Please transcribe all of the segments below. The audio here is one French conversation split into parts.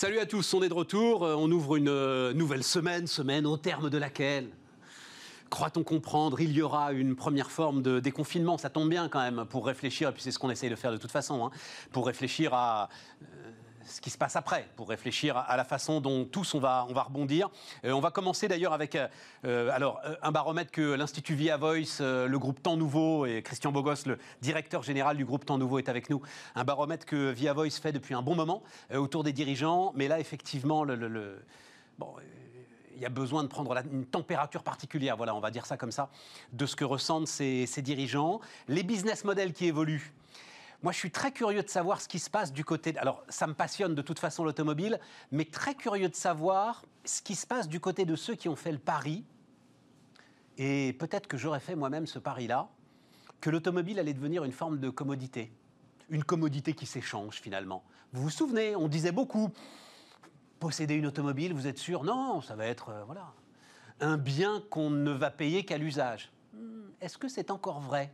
Salut à tous, on est de retour. Euh, on ouvre une euh, nouvelle semaine, semaine au terme de laquelle croit-on comprendre, il y aura une première forme de déconfinement. Ça tombe bien quand même pour réfléchir, et puis c'est ce qu'on essaye de faire de toute façon, hein, pour réfléchir à euh, ce qui se passe après, pour réfléchir à la façon dont tous on va, on va rebondir. Euh, on va commencer d'ailleurs avec euh, alors, un baromètre que l'Institut Via Voice, le groupe Temps Nouveau, et Christian Bogos, le directeur général du groupe Temps Nouveau, est avec nous. Un baromètre que Via Voice fait depuis un bon moment autour des dirigeants, mais là effectivement, bon, il y a besoin de prendre une température particulière, voilà, on va dire ça comme ça, de ce que ressentent ces, dirigeants. Les business models qui évoluent. Moi, je suis très curieux de savoir ce qui se passe du côté. Alors, ça me passionne de toute façon l'automobile, mais très curieux de savoir ce qui se passe du côté de ceux qui ont fait le pari. Et peut-être que j'aurais fait moi-même ce pari-là, que l'automobile allait devenir une forme de commodité. Une commodité qui s'échange finalement. Vous vous souvenez, on disait beaucoup posséder une automobile, vous êtes sûr? Non, ça va être euh, voilà, un bien qu'on ne va payer qu'à l'usage. Hmm, est-ce que c'est encore vrai?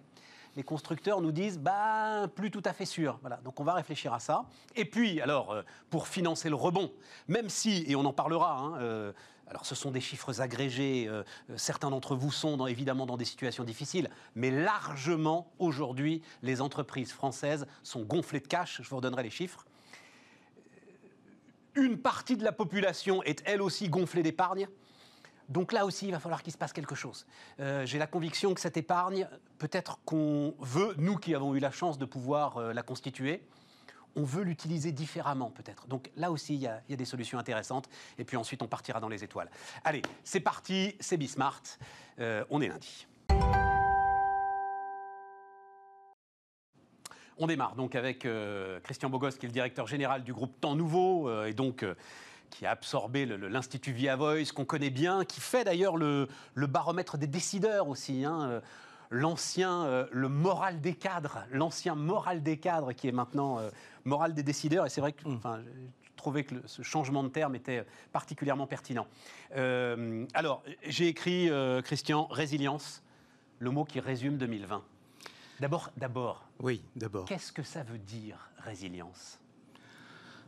Les constructeurs nous disent bah plus tout à fait sûr. Voilà, donc on va réfléchir à ça. Et puis alors euh, pour financer le rebond, même si et on en parlera. Hein, euh, alors ce sont des chiffres agrégés. certains d'entre vous sont évidemment dans des situations difficiles, mais largement aujourd'hui les entreprises françaises sont gonflées de cash. Je vous redonnerai les chiffres une partie de la population est elle aussi gonflée d'épargne. Donc là aussi, il va falloir qu'il se passe quelque chose. Euh, j'ai la conviction que cette épargne, peut-être qu'on veut, nous qui avons eu la chance de pouvoir euh, la constituer, on veut l'utiliser différemment peut-être. Donc là aussi, il y, a, des solutions intéressantes. Et puis ensuite, on partira dans les étoiles. Allez, c'est parti, c'est Bismart. Euh, on est lundi. On démarre donc avec Christian Bogos, qui est le directeur général du groupe Temps Nouveau, et donc qui a absorbé l'Institut Via Voice, qu'on connaît bien, qui fait d'ailleurs le, baromètre des décideurs aussi. Hein, l'ancien, le moral des cadres, l'ancien moral des cadres qui est maintenant moral des décideurs. Et c'est vrai que mm. enfin, je trouvais que ce changement de terme était particulièrement pertinent. alors, j'ai écrit, Christian, résilience, le mot qui résume 2020. D'abord, d'abord. Oui, d'abord. Qu'est-ce que ça veut dire résilience?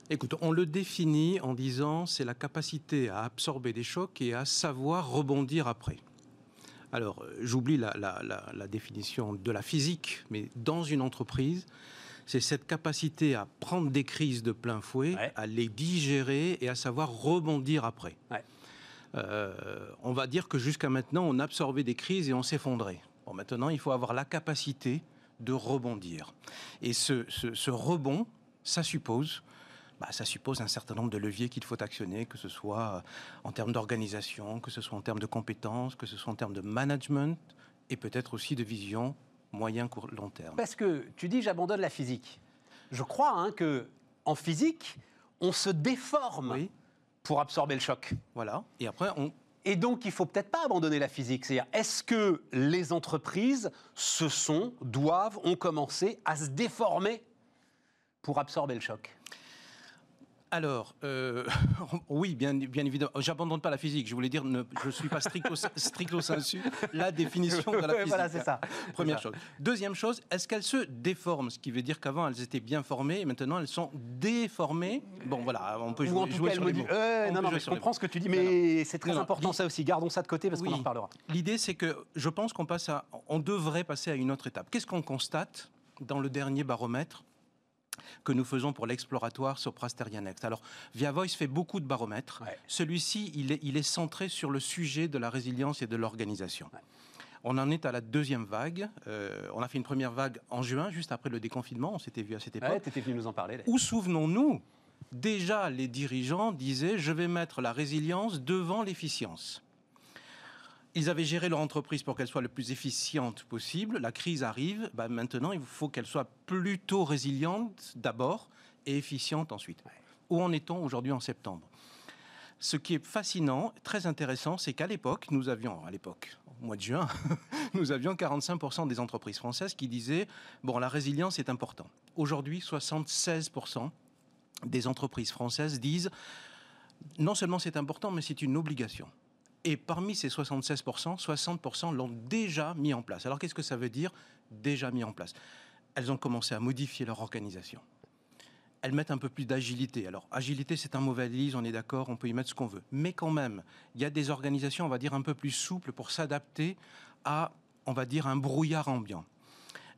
Écoute, on le définit en disant c'est la capacité à absorber des chocs et à savoir rebondir après. Alors, euh, j'oublie la, définition de la physique, mais dans une entreprise, c'est cette capacité à prendre des crises de plein fouet, à les digérer et à savoir rebondir après. Euh, on va dire que jusqu'à maintenant, on absorbait des crises et on s'effondrait. Bon, maintenant, il faut avoir la capacité de rebondir. Et ce, rebond, ça suppose bah, ça suppose un certain nombre de leviers qu'il faut actionner, que ce soit en termes d'organisation, que ce soit en termes de compétences, que ce soit en termes de management et peut-être aussi de vision moyen, court, long terme. Parce que tu dis j'abandonne la physique. Je crois hein, que en physique, on se déforme pour absorber le choc. Voilà. Et après, on et donc, il faut peut-être pas abandonner la physique. C'est-à-dire, est-ce que les entreprises se sont, doivent, ont commencé à se déformer pour absorber le choc? Alors, euh, oui, bien, bien évidemment. J'abandonne pas la physique. Je voulais dire, ne, je suis pas stricto, stricto sensu la définition de la physique. voilà, c'est ça. Première chose. Deuxième chose, est-ce qu'elles se déforment? Ce qui veut dire qu'avant elles étaient bien formées et maintenant elles sont déformées. Bon, voilà, on peut jouer, sur les mots. non, non, je comprends ce que tu dis, mais c'est très important ça aussi. Gardons ça de côté parce qu'on en reparlera. L'idée, c'est que je pense qu'on passe à, on devrait passer à une autre étape. Qu'est-ce qu'on constate dans le dernier baromètre? Que nous faisons pour l'exploratoire sur Prasteria Next. Alors, Via Voice fait beaucoup de baromètres. Celui-ci, il est, il est, centré sur le sujet de la résilience et de l'organisation. On en est à la deuxième vague. Euh, on a fait une première vague en juin, juste après le déconfinement. On s'était vu à cette époque. Ouais, tu étais venu nous en parler. Où souvenons-nous? Déjà, les dirigeants disaient je vais mettre la résilience devant l'efficience. Ils avaient géré leur entreprise pour qu'elle soit le plus efficiente possible. La crise arrive. Bah, maintenant, il faut qu'elle soit plutôt résiliente d'abord et efficiente ensuite. Où en est-on aujourd'hui en septembre? Ce qui est fascinant, très intéressant, c'est qu'à l'époque, nous avions, à l'époque, au mois de juin, nous avions 45% des entreprises françaises qui disaient, bon, la résilience est important. Aujourd'hui, 76% des entreprises françaises disent, non seulement c'est important, mais c'est une obligation. Et parmi ces 76%, 60% l'ont déjà mis en place. Alors qu'est-ce que ça veut dire déjà mis en place? Elles ont commencé à modifier leur organisation. elles mettent un peu plus d'agilité. Alors, agilité, c'est un mot valise, on est d'accord, on peut y mettre ce qu'on veut. Mais quand même, il y a des organisations, on va dire, un peu plus souples pour s'adapter à, on va dire, un brouillard ambiant.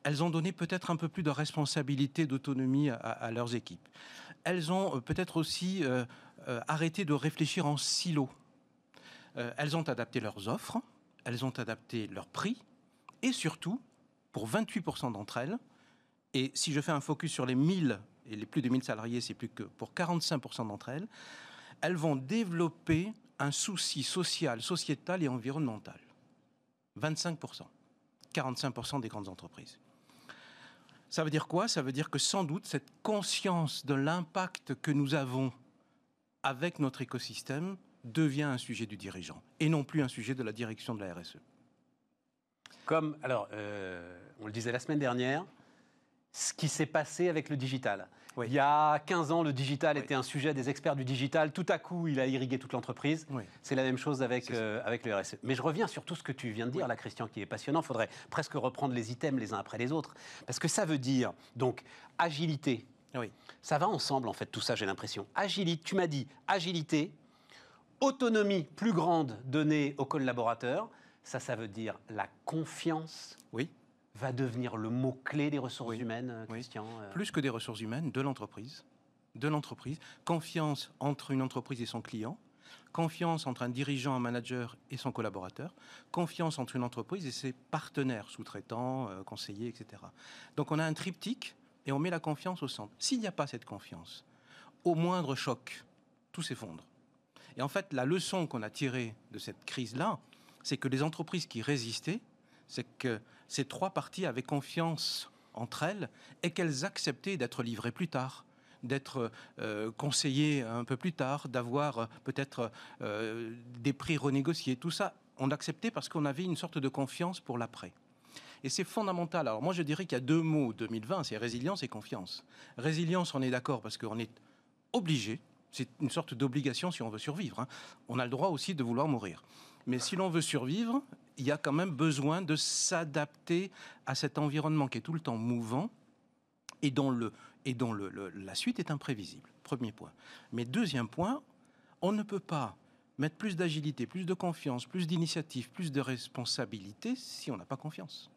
Elles ont donné peut-être un peu plus de responsabilité, d'autonomie à, leurs équipes. Elles ont euh, peut-être aussi euh, euh, arrêté de réfléchir en silo. elles ont adapté leurs offres, elles ont adapté leurs prix, et surtout, pour 28% d'entre elles, et si je fais un focus sur les 1000 et les plus de 1000 salariés, c'est plus que pour 45% d'entre elles, elles vont développer un souci social, sociétal et environnemental. 25%. 45% des grandes entreprises. Ça veut dire quoi? Ça veut dire que sans doute cette conscience de l'impact que nous avons avec notre écosystème devient un sujet du dirigeant et non plus un sujet de la direction de la RSE. Comme, alors, euh, on le disait la semaine dernière, ce qui s'est passé avec le digital. Il y a 15 ans, le digital était un sujet des experts du digital. Tout à coup, il a irrigué toute l'entreprise. C'est la même chose avec, euh, avec le RSE. Mais je reviens sur tout ce que tu viens de dire, là, Christian, qui est passionnant. Il faudrait presque reprendre les items les uns après les autres. Parce que ça veut dire, donc, agilité. Oui. Ça va ensemble, en fait, tout ça, j'ai l'impression. Agilité, tu m'as dit, agilité, autonomie plus grande donnée aux collaborateurs. Ça, ça veut dire la confiance. Oui va devenir le mot-clé des ressources humaines, euh, Christian euh Plus que des ressources humaines, de l'entreprise. De l'entreprise. Confiance entre une entreprise et son client. Confiance entre un dirigeant, un manager et son collaborateur. Confiance entre une entreprise et ses partenaires, sous-traitants, euh, conseillers, etc. Donc on a un triptyque et on met la confiance au centre. S'il n'y a pas cette confiance, au moindre choc, tout s'effondre. Et en fait, la leçon qu'on a tirée de cette crise-là, c'est que les entreprises qui résistaient, c'est que ces trois parties avaient confiance entre elles et qu'elles acceptaient d'être livrées plus tard d'être euh, conseillées un peu plus tard, d'avoir euh, peut-être euh, des prix renégociés. Tout ça, on acceptait parce qu'on avait une sorte de confiance pour l'après. Et c'est fondamental. Alors moi, je dirais qu'il y a deux mots 2020, c'est résilience et confiance. Résilience, on est d'accord parce qu'on est obligé, c'est une sorte d'obligation si on veut survivre. Hein. On a le droit aussi de vouloir mourir. Mais si l'on veut survivre, il y a quand même besoin de s'adapter à cet environnement qui est tout le temps mouvant et dont, le, et dont le, la suite est imprévisible. Premier point. Mais deuxième point, on ne peut pas mettre plus d'agilité, plus de confiance, plus d'initiative, plus de responsabilité si on n'a pas confiance.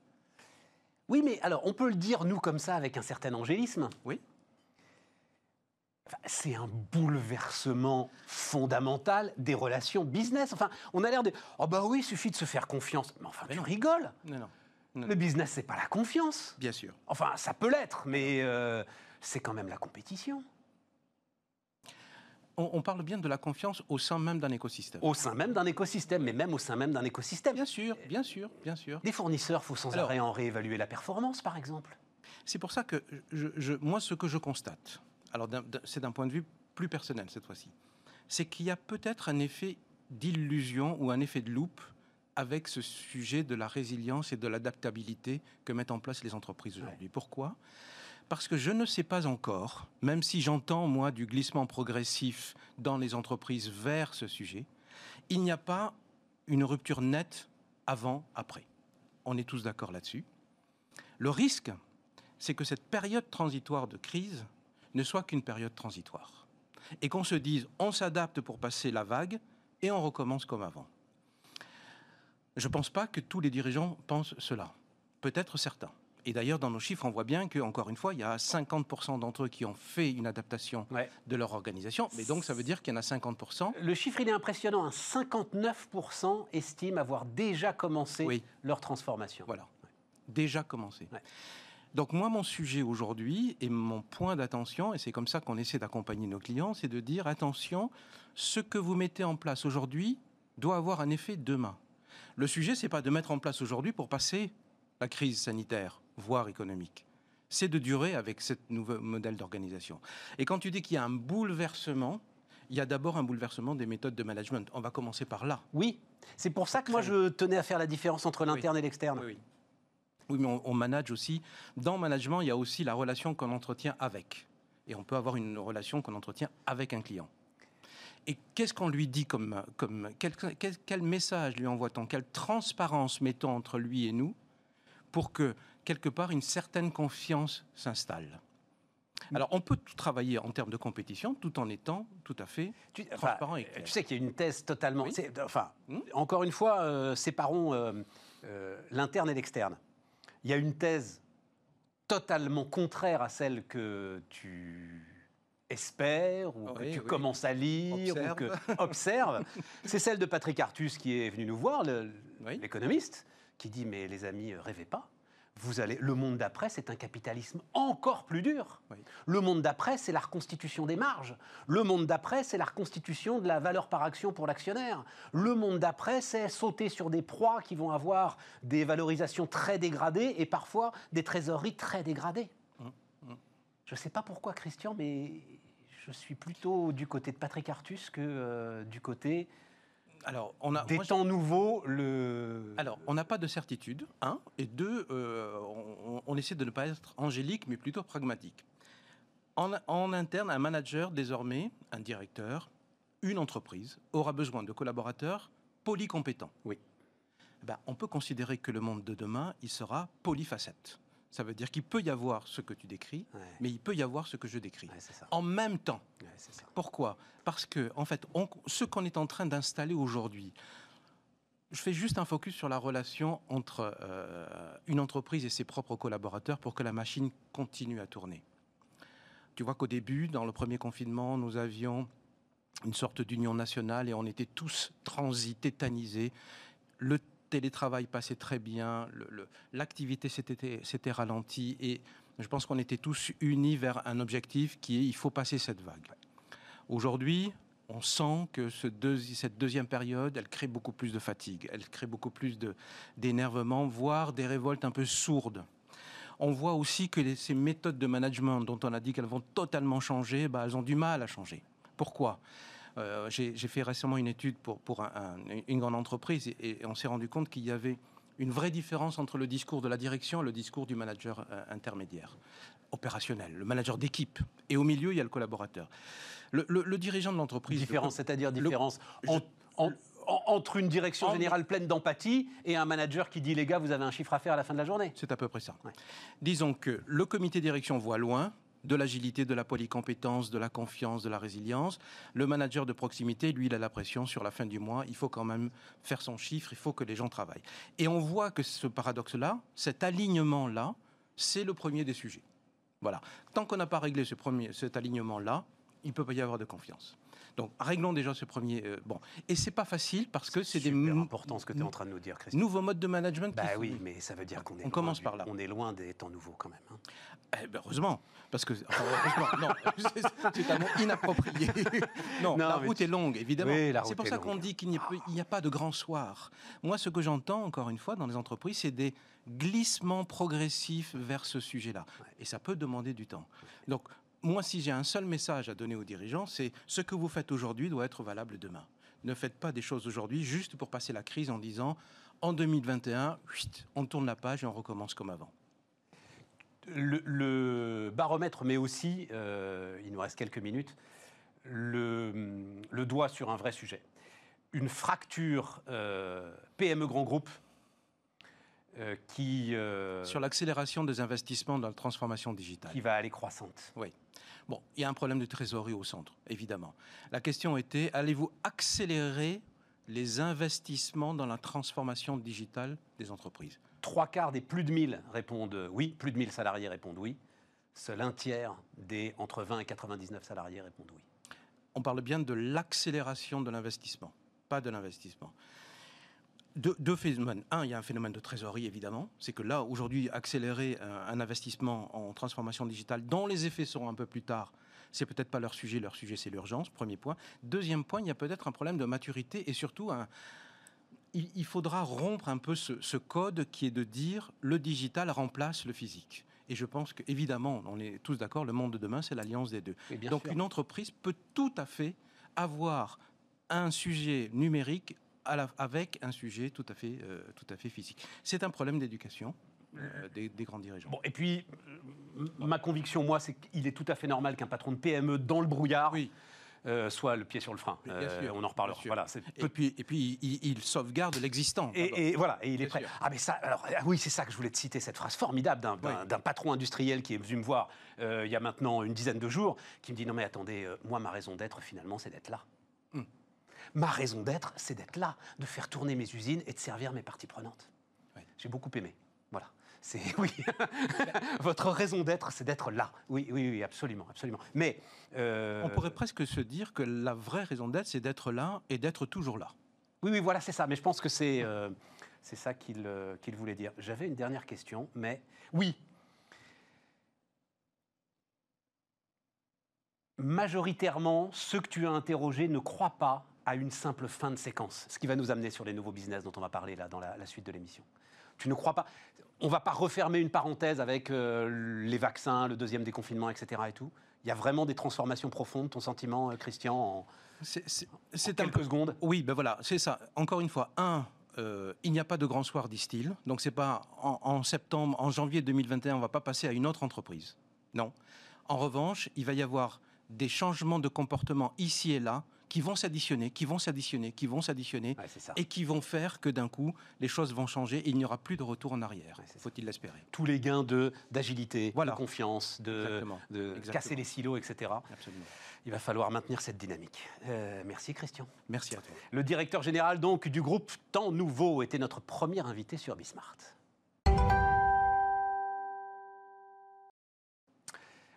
Oui, mais alors on peut le dire, nous, comme ça, avec un certain angélisme. Oui c'est un bouleversement fondamental des relations business. Enfin, on a l'air de. Oh bah oui, il suffit de se faire confiance. Mais enfin, tu rigoles. Non, non. Le business, c'est pas la confiance. Bien sûr. Enfin, ça peut l'être, mais euh, c'est quand même la compétition. On, parle bien de la confiance au sein même d'un écosystème. Au sein même d'un écosystème, mais même au sein même d'un écosystème. Bien sûr, bien sûr, bien sûr. Des fournisseurs, il faut sans arrêt en réévaluer la performance, par exemple. C'est pour ça que je, moi, ce que je constate, alors c'est d'un point de vue plus personnel cette fois-ci, c'est qu'il y a peut-être un effet d'illusion ou un effet de loupe avec ce sujet de la résilience et de l'adaptabilité que mettent en place les entreprises aujourd'hui. Pourquoi? Parce que je ne sais pas encore, même si j'entends moi du glissement progressif dans les entreprises vers ce sujet, il n'y a pas une rupture nette avant, après. On est tous d'accord là-dessus. Le risque, c'est que cette période transitoire de crise ne soit qu'une période transitoire. Et qu'on se dise, on s'adapte pour passer la vague et on recommence comme avant. Je ne pense pas que tous les dirigeants pensent cela. Peut-être certains. Et d'ailleurs, dans nos chiffres, on voit bien qu'encore une fois, il y a 50% d'entre eux qui ont fait une adaptation de leur organisation. Mais donc, ça veut dire qu'il y en a 50%. Le chiffre, il est impressionnant. 59% estiment avoir déjà commencé leur transformation. Voilà. Déjà commencé. Donc moi, mon sujet aujourd'hui et mon point d'attention, et c'est comme ça qu'on essaie d'accompagner nos clients, c'est de dire attention, ce que vous mettez en place aujourd'hui doit avoir un effet demain. Le sujet, c'est pas de mettre en place aujourd'hui pour passer la crise sanitaire, voire économique. C'est de durer avec ce nouveau modèle d'organisation. Et quand tu dis qu'il y a un bouleversement, il y a d'abord un bouleversement des méthodes de management. On va commencer par là. Oui, c'est pour ça que moi je tenais à faire la différence entre l'interne et l'externe. Oui, oui. Oui, mais on, manage aussi. Dans le management, il y a aussi la relation qu'on entretient avec. Et on peut avoir une relation qu'on entretient avec un client. Et qu'est-ce qu'on lui dit comme, comme quel, quel, message lui envoie-t-on? Quelle transparence mettons entre lui et nous pour que quelque part une certaine confiance s'installe? Alors, on peut tout travailler en termes de compétition tout en étant tout à fait Tu, enfin, transparent et clair. tu sais qu'il y a une thèse totalement. Oui. Enfin, Hmm? encore une fois, euh, séparons euh, euh, l'interne et l'externe. Il y a une thèse totalement contraire à celle que tu espères ou que tu oui. commences à lire Observe. ou que observes. C'est celle de Patrick Artus qui est venu nous voir, Oui. l'économiste, qui dit mais les amis, rêvez pas. Vous allez, le monde d'après, c'est un capitalisme encore plus dur. Oui. Le monde d'après, c'est la reconstitution des marges. Le monde d'après, c'est la reconstitution de la valeur par action pour l'actionnaire. Le monde d'après, c'est sauter sur des proies qui vont avoir des valorisations très dégradées et parfois des trésoreries très dégradées. Hum, hum. Je ne sais pas pourquoi, Christian, mais je suis plutôt du côté de Patrick Artus que euh, du côté Alors, on a. des moi, temps nouveaux. Le... Alors, on n'a pas de certitude, un, et deux, euh, on, on essaie de ne pas être angélique, mais plutôt pragmatique. En, en interne, un manager, désormais, un directeur, une entreprise, aura besoin de collaborateurs polycompétents. Oui. Ben, on peut considérer que le monde de demain, il sera polyfacette. Ça veut dire qu'il peut y avoir ce que tu décris, Ouais, mais il peut y avoir ce que je décris. ouais. En même temps. Ouais, c'est ça. Pourquoi? Parce que, en fait, on- ce qu'on est en train d'installer aujourd'hui, je fais juste un focus sur la relation entre euh, une entreprise et ses propres collaborateurs pour que la machine continue à tourner. Tu vois qu'au début, dans le premier confinement, nous avions une sorte d'union nationale et on était tous transis, tétanisés. Le télétravail passait très bien, l'activité s'était ralentie et je pense qu'on était tous unis vers un objectif qui est il faut passer cette vague. Aujourd'hui, on sent que cette deuxième période, elle crée beaucoup plus de fatigue, elle crée beaucoup plus d'énervement, voire des révoltes un peu sourdes. On voit aussi que ces méthodes de management dont on a dit qu'elles vont totalement changer, bah, elles ont du mal à changer. Pourquoi? Euh, J'ai fait récemment une étude pour, pour un- un- une grande entreprise et, et on s'est rendu compte qu'il y avait une vraie différence entre le discours de la direction et le discours du manager euh, intermédiaire, opérationnel, le manager d'équipe. Et au milieu, il y a le collaborateur. Le, le- le dirigeant de l'entreprise. Différence, c'est-à-dire le- différence en- je- en- en- entre une direction générale pleine d'empathie et un manager qui dit les gars, vous avez un chiffre à faire à la fin de la journée. C'est à peu près ça. Ouais. Disons que le comité direction voit loin de l'agilité, de la polycompétence, de la confiance, de la résilience. Le manager de proximité, lui, il a la pression sur la fin du mois. Il faut quand même faire son chiffre, il faut que les gens travaillent. Et on voit que ce paradoxe-là, cet alignement-là, c'est le premier des sujets. Voilà. Tant qu'on n'a pas réglé ce premier, cet alignement-là, il ne peut pas y avoir de confiance. Donc, réglons déjà ce premier. euh, bon, et c'est pas facile parce que c'est des important ce que tu es en train de nous dire, nouveaux modes de management. Bah oui, mais ça veut dire qu'on est On loin commence du- par là. On est loin des temps nouveaux quand même. hein. Eh ben, heureusement, parce que enfin, heureusement, non, c'est- un mot inapproprié. Non, Non, la route tu- est longue, évidemment. Oui, c'est pour ça qu'on dit qu'il a, n'y a pas de grand soir. Moi, ce que j'entends, encore une fois, dans les entreprises, c'est des glissements progressifs vers ce sujet-là. Et ça peut demander du temps. Donc, moi, si j'ai un seul message à donner aux dirigeants, c'est ce que vous faites aujourd'hui doit être valable demain. Ne faites pas des choses aujourd'hui juste pour passer la crise en disant en 2021, chuit, on tourne la page et on recommence comme avant. Le, baromètre, mais aussi, euh, il nous reste quelques minutes, le, le doigt sur un vrai sujet. Une fracture euh, PME grand groupe euh, qui, euh, Sur l'accélération des investissements dans la transformation digitale. qui va aller croissante. Bon, il y a un problème de trésorerie au centre, évidemment. La question était, allez-vous accélérer les investissements dans la transformation digitale des entreprises? Trois quarts des plus de 1000 répondent oui, plus de 1000 salariés répondent oui. Seul un tiers des entre 20 et 99 salariés répondent oui. On parle bien de l'accélération de l'investissement, pas de l'investissement. Deux, deux phénomènes. Un, il y a un phénomène de trésorerie, évidemment. C'est que là, aujourd'hui, accélérer un, un investissement en transformation digitale, dont les effets seront un peu plus tard, c'est peut-être pas leur sujet. Leur sujet, c'est l'urgence, premier point. Deuxième point, il y a peut-être un problème de maturité et surtout un, il, faudra rompre un peu ce, ce code qui est de dire le digital remplace le physique. Et je pense qu'évidemment, on est tous d'accord, le monde de demain, c'est l'alliance des deux. Donc sûr. une entreprise peut tout à fait avoir un sujet numérique à la- avec un sujet tout à fait, euh, tout à fait physique. C'est un problème d'éducation euh, des, des grands dirigeants. Bon, et puis, euh, ma conviction, moi, c'est qu'il est tout à fait normal qu'un patron de PME dans le brouillard Oui. euh, soit le pied sur le frein. Bien Euh, sûr, on en reparlera. Voilà, Et puis, et puis il, il sauvegarde l'existant. et, et voilà, et il est prêt. sûr. Ah mais ça, alors ah oui, c'est ça que je voulais te citer, cette phrase formidable d'un Oui. patron industriel qui est venu me voir euh, il y a maintenant une dizaine de jours, qui me dit non mais attendez, euh, moi ma raison d'être finalement c'est d'être là. Ma raison d'être, c'est d'être là, de faire tourner mes usines et de servir mes parties prenantes. Oui. J'ai beaucoup aimé. Voilà. C'est oui. Votre raison d'être, c'est d'être là. Oui, oui, oui, absolument, absolument. Mais euh, On pourrait presque se dire que la vraie raison d'être, c'est d'être là et d'être toujours là. Oui, oui, voilà, c'est ça. Mais je pense que c'est euh, c'est ça qu'il euh, qu'il voulait dire. J'avais une dernière question, mais oui. Majoritairement, ceux que tu as interrogés ne croient pas à une simple fin de séquence, ce qui va nous amener sur les nouveaux business dont on va parler là dans la, la suite de l'émission. Tu ne crois pas On va pas refermer une parenthèse avec euh, les vaccins, le deuxième déconfinement, etc. Et tout. Il y a vraiment des transformations profondes. Ton sentiment, euh, Christian, en, C'est c'est- en c'est un quelques peu secondes? Oui, ben voilà, c'est ça. Encore une fois, un, euh, il n'y a pas de grand soir, disent-ils. Donc c'est pas en, en septembre, en janvier 2021, on va pas passer à une autre entreprise. Non. En revanche, il va y avoir des changements de comportement ici et là qui vont s'additionner, qui vont s'additionner, qui vont s'additionner Ouais, et qui vont faire que d'un coup, les choses vont changer et il n'y aura plus de retour en arrière. Ouais. Faut-il l'espérer tous les gains de d'agilité, Voilà. de confiance, de, Exactement. de Exactement. casser les silos, etc. Absolument. Il va falloir maintenir cette dynamique. Euh, merci Christian. Merci à toi. Le directeur général donc du groupe Temps Nouveau était notre premier invité sur Bismart.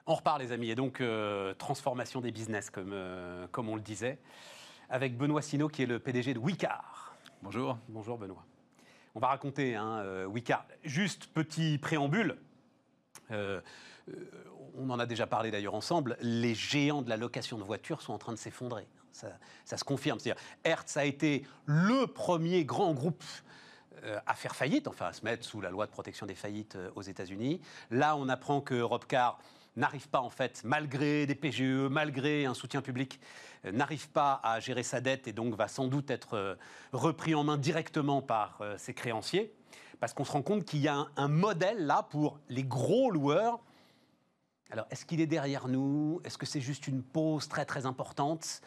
On repart les amis, et donc euh, transformation des business comme, euh, comme on le disait, avec Benoît Sino qui est le PDG de Wicard. Bonjour. Bonjour Benoît. On va raconter hein, euh, Wicard. Juste petit préambule. On en a déjà parlé d'ailleurs ensemble. Les géants de la location de voitures sont en train de s'effondrer. Ça, ça se confirme. C'est-à-dire, Hertz a été le premier grand groupe à faire faillite, enfin à se mettre sous la loi de protection des faillites aux États-Unis. Là, on apprend que Europcar n'arrive pas en fait, malgré des PGE, malgré un soutien public, euh, n'arrive pas à gérer sa dette et donc va sans doute être euh, repris en main directement par euh, ses créanciers. Parce qu'on se rend compte qu'il y a un, un modèle là pour les gros loueurs. Alors, est-ce qu'il est derrière nous? Est-ce que c'est juste une pause très très importante?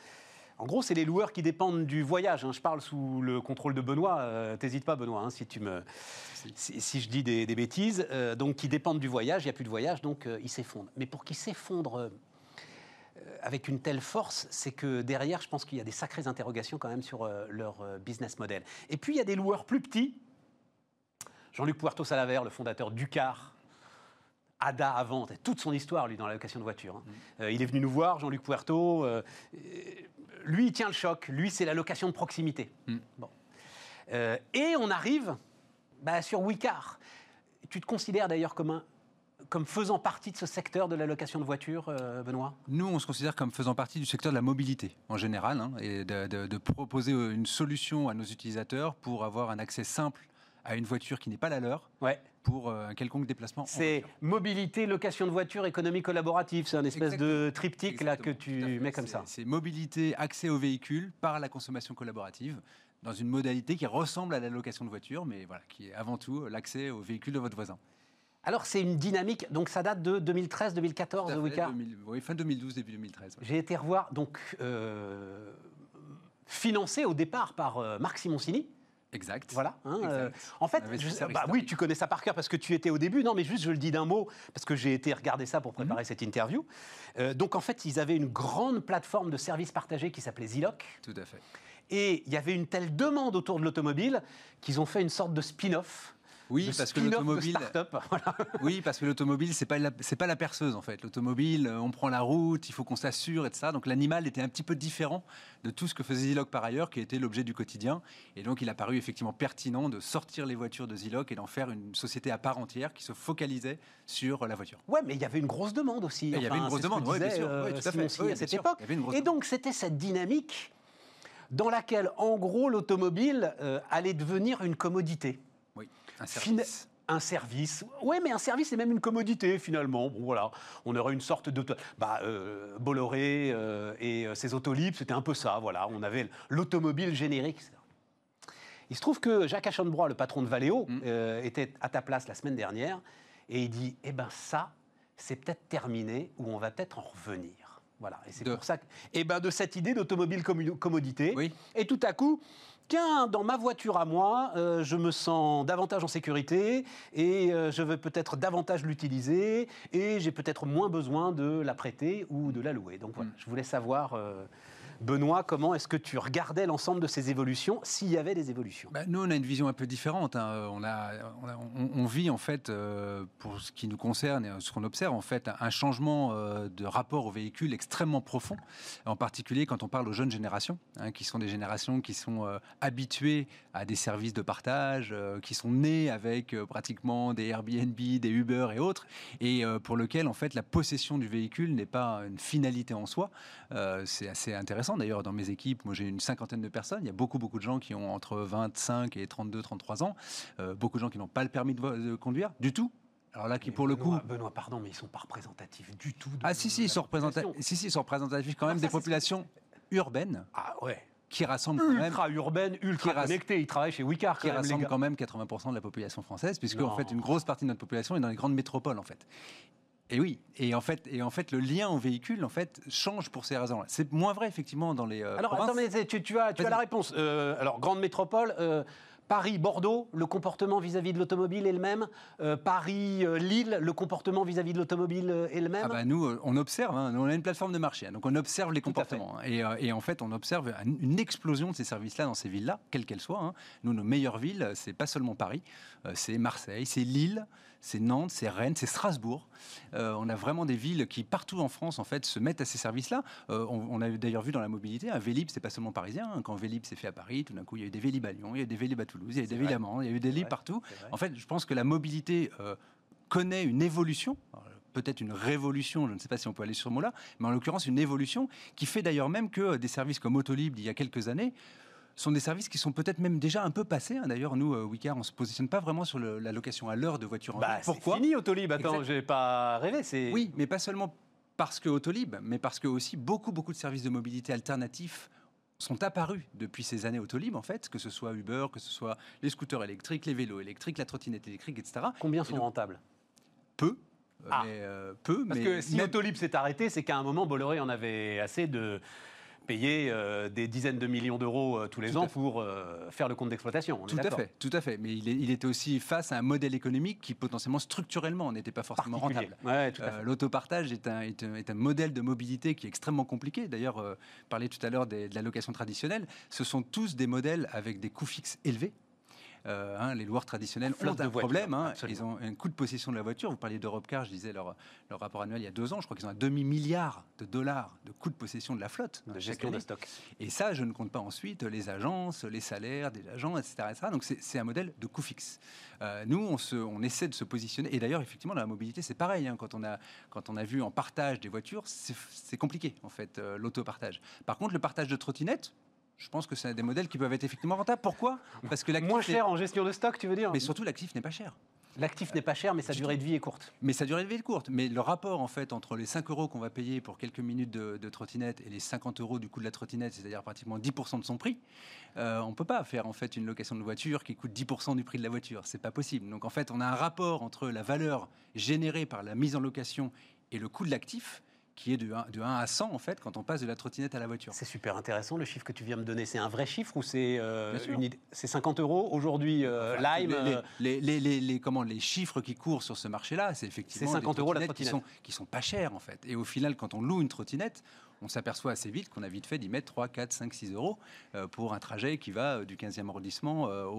En gros, c'est les loueurs qui dépendent du voyage. hein. Je parle sous le contrôle de Benoît. Euh, T'hésites pas, Benoît, hein, si, tu me, si, si je dis des, des bêtises. Euh, donc, qui dépendent du voyage. Il n'y a plus de voyage, donc euh, ils s'effondrent. Mais pour qu'ils s'effondrent euh, avec une telle force, c'est que derrière, je pense qu'il y a des sacrées interrogations quand même sur leur business model. Et puis, il y a des loueurs plus petits. Jean-Luc Puerto Salaver, le fondateur d'Ucar, Ada avant, toute son histoire, lui, dans la location de voiture. hein. Euh, il est venu nous voir, Jean-Luc Puerto. euh, lui, il tient le choc. Lui, c'est la location de proximité. Mm. Bon. Euh, et on arrive bah, sur Wicar. Tu te considères d'ailleurs comme, un- comme faisant partie de ce secteur de la location de voiture, euh, Benoît? Nous, on se considère comme faisant partie du secteur de la mobilité en général, hein, et de, de- de proposer une solution à nos utilisateurs pour avoir un accès simple à une voiture qui n'est pas la leur Ouais. Pour euh, un quelconque déplacement. en C'est mobilité, location de voiture, économie collaborative. C'est un espèce de triptyque là que tu mets comme ça. C'est mobilité, accès au véhicule par la consommation collaborative dans une modalité qui ressemble à la location de voiture, mais voilà, qui est avant tout l'accès au véhicule de votre voisin. Alors c'est une dynamique, donc ça date de 2013-2014, Tout à The fait, Wicar 2000 oui, fin 2012, début 2013. ouais. J'ai été revoir, donc euh, financé au départ par euh, Marc Simoncini. Exact. Voilà. hein, Exact. euh, en fait, je- bah oui, tu connais ça par cœur parce que tu étais au début. Non, mais juste, je le dis d'un mot parce que j'ai été regarder ça pour préparer cette interview. Euh, donc, en fait, ils avaient une grande plateforme de services partagés qui s'appelait Ziloc. Tout à fait. Et il y avait une telle demande autour de l'automobile qu'ils ont fait une sorte de spin-off. Oui, de parce que de l'automobile. Voilà. Oui, parce que l'automobile, c'est pas la, c'est pas la perceuse en fait. L'automobile, euh, on prend la route, il faut qu'on s'assure et tout ça. Donc l'animal était un petit peu différent de tout ce que faisait Ziloc par ailleurs, qui était l'objet du quotidien. Et donc il a paru effectivement pertinent de sortir les voitures de Ziloc et d'en faire une société à part entière qui se focalisait sur la voiture. Ouais, mais il y avait une grosse demande aussi. Il y avait une grosse demande, oui, bien sûr. euh, Oui, tout à fait. Oui, à cette sûr. époque. Et donc, c'était cette dynamique dans laquelle, en gros, l'automobile euh, allait devenir une commodité. Un service. Un service. Ouais, mais un service, c'est même une commodité, finalement. Bon, voilà. On aurait une sorte de. Bah, euh, Bolloré euh, et euh, ses autolibres, c'était un peu ça, voilà. On avait l'automobile générique, etc. Il se trouve que Jacques Aschenbrois, le patron de Valeo, Mm. euh, était à ta place la semaine dernière et il dit Eh ben, ça, c'est peut-être terminé ou on va peut-être en revenir. Voilà, et c'est pour ça que, et ben de cette idée d'automobile commodité. Oui. Et tout à coup, tiens, dans ma voiture à moi, euh, je me sens davantage en sécurité et euh, je veux peut-être davantage l'utiliser et j'ai peut-être moins besoin de la prêter ou de la louer. Donc voilà, Mm. je voulais savoir, euh, Benoît, comment est-ce que tu regardais l'ensemble de ces évolutions, s'il y avait des évolutions? Bah, nous, on a une vision un peu différente. hein. On, vit, en fait, euh, pour ce qui nous concerne et ce qu'on observe, en fait, un changement euh, de rapport au véhicule extrêmement profond, en particulier quand on parle aux jeunes générations, hein, qui sont des générations qui sont euh, habituées à des services de partage, euh, qui sont nées avec euh, pratiquement des Airbnb, des Uber et autres, et euh, pour lequel, en fait, la possession du véhicule n'est pas une finalité en soi. Euh, c'est assez intéressant. D'ailleurs, dans mes équipes, moi j'ai une cinquantaine de personnes. Il y a beaucoup, beaucoup de gens qui ont entre 25 et 32, 33 ans. Euh, beaucoup de gens qui n'ont pas le permis de, conduire du tout. Alors là, qui Mais pour le coup. Benoît, pardon, mais ils sont pas représentatifs du tout. de Ah si, si, ils sont représentatifs, si, si, ils sont représentatifs quand Ah, même ça, des populations urbaines Ah ouais. qui rassemblent quand même Ultra urbaine, ultra connectée. Ils travaillent chez Wicar qui rassemble quand même 80% de la population française, puisque en fait une grosse partie de notre population est dans les grandes métropoles en fait. Et oui, et en fait, et en fait, le lien au véhicule en fait change pour ces raisons-là. C'est moins vrai effectivement dans les. euh, Alors, provinces. attends, mais tu, tu as, tu as la réponse. Euh, alors, grande métropole, euh, Paris, Bordeaux, le comportement vis-à-vis de l'automobile est le même. Paris, Lille, le comportement vis-à-vis de l'automobile est le même. Ah bah nous, on observe, hein, on a une plateforme de marché, hein, donc on observe les Tout comportements. hein, et, et en fait, on observe un- une explosion de ces services-là dans ces villes-là, quelles qu'elles soient. hein. Nous, nos meilleures villes, c'est pas seulement Paris, c'est Marseille, c'est Lille, c'est Nantes, c'est Rennes, c'est Strasbourg. Euh, on a vraiment des villes qui, partout en France, en fait, se mettent à ces services-là. Euh, on, on a d'ailleurs vu dans la mobilité, un Vélib, c'est pas seulement parisien. hein. Quand Vélib s'est fait à Paris, tout d'un coup, il y a eu des Vélib à Lyon, il y a eu des Vélib à Toulouse, il y a eu des. Vélib à Mans, il y a eu des Vélib partout. En fait, je pense que la mobilité euh, connaît une évolution. Alors, Peut-être une révolution, je ne sais pas si on peut aller sur ce mot-là, mais en l'occurrence une évolution qui fait d'ailleurs même que des services comme Autolib d'il y a quelques années sont des services qui sont peut-être même déjà un peu passés. hein. D'ailleurs, nous, euh, Wicar, on ne se positionne pas vraiment sur le- la location à l'heure de voitures en Bah, ville. c'est Pourquoi fini Autolib. Attends, Exact. j'ai pas rêvé. Oui, mais pas seulement parce que Autolib, mais parce que aussi beaucoup, beaucoup de services de mobilité alternatifs sont apparus depuis ces années Autolib, en fait, que ce soit Uber, que ce soit les scooters électriques, les vélos électriques, la trottinette électrique, etc. Combien Et sont donc- rentables? Peu, euh, Ah. mais, euh, peu, Parce mais que si même- Autolib s'est arrêté, c'est qu'à un moment, Bolloré en avait assez de payer euh, des dizaines de millions d'euros euh, tous les Tout ans pour euh, faire le compte d'exploitation. Tout à fait, tout à fait. Mais il, est- il était aussi face à un modèle économique qui potentiellement structurellement n'était pas forcément rentable. Ouais. L'autopartage est un, est, un, est un modèle de mobilité qui est extrêmement compliqué. D'ailleurs, parlait tout à l'heure de la location traditionnelle. Ce sont tous des modèles avec des coûts fixes élevés. Euh, hein, les loueurs traditionnels ont de un voitures, problème. hein. ils ont un coût de possession de la voiture. Vous parliez d'Europecar, je disais leur, leur rapport annuel il y a deux ans. Je crois qu'ils ont un demi-milliard de dollars de coût de possession de la flotte. De chaque gestion de stock. Et ça, je ne compte pas ensuite les agences, les salaires des agents, etc. etc. Donc c'est un modèle de coût fixe. Euh, nous, on, se- on essaie de se positionner. Et d'ailleurs, effectivement, dans la mobilité, c'est pareil. hein. quand, on a, quand on a vu en partage des voitures, c'est c'est compliqué, en fait, euh, l'autopartage. Par contre, le partage de trottinettes, je pense que c'est des modèles qui peuvent être effectivement rentables. Pourquoi? Parce que l'actif Moins cher en gestion de stock, tu veux dire? Mais surtout, l'actif n'est pas cher. L'actif n'est pas cher, mais sa Du durée de vie est courte. Mais sa durée de vie est courte. Mais le rapport, en fait, entre les 5 euros qu'on va payer pour quelques minutes de, de trottinette et les 50 euros du coût de la trottinette, c'est-à-dire pratiquement 10% de son prix, euh, on ne peut pas faire, en fait, une location de voiture qui coûte 10% du prix de la voiture. C'est pas possible. Donc, en fait, on a un rapport entre la valeur générée par la mise en location et le coût de l'actif qui est de 1, de 1 à 100, en fait, quand on passe de la trottinette à la voiture. C'est super intéressant le chiffre que tu viens de donner. C'est un vrai chiffre ou c'est euh, une C'est 50 euros aujourd'hui. euh, Enfin, Lime. les, euh, les, les, les- comment, les chiffres qui courent sur ce marché-là, c'est effectivement C'est 50 des euros la trottinettes qui trottinette. sont, qui sont pas chères en fait. Et au final, quand on loue une trottinette, on s'aperçoit assez vite qu'on a vite fait d'y mettre 3, 4, 5, 6 euros euh, pour un trajet qui va euh, du 15e arrondissement euh, au,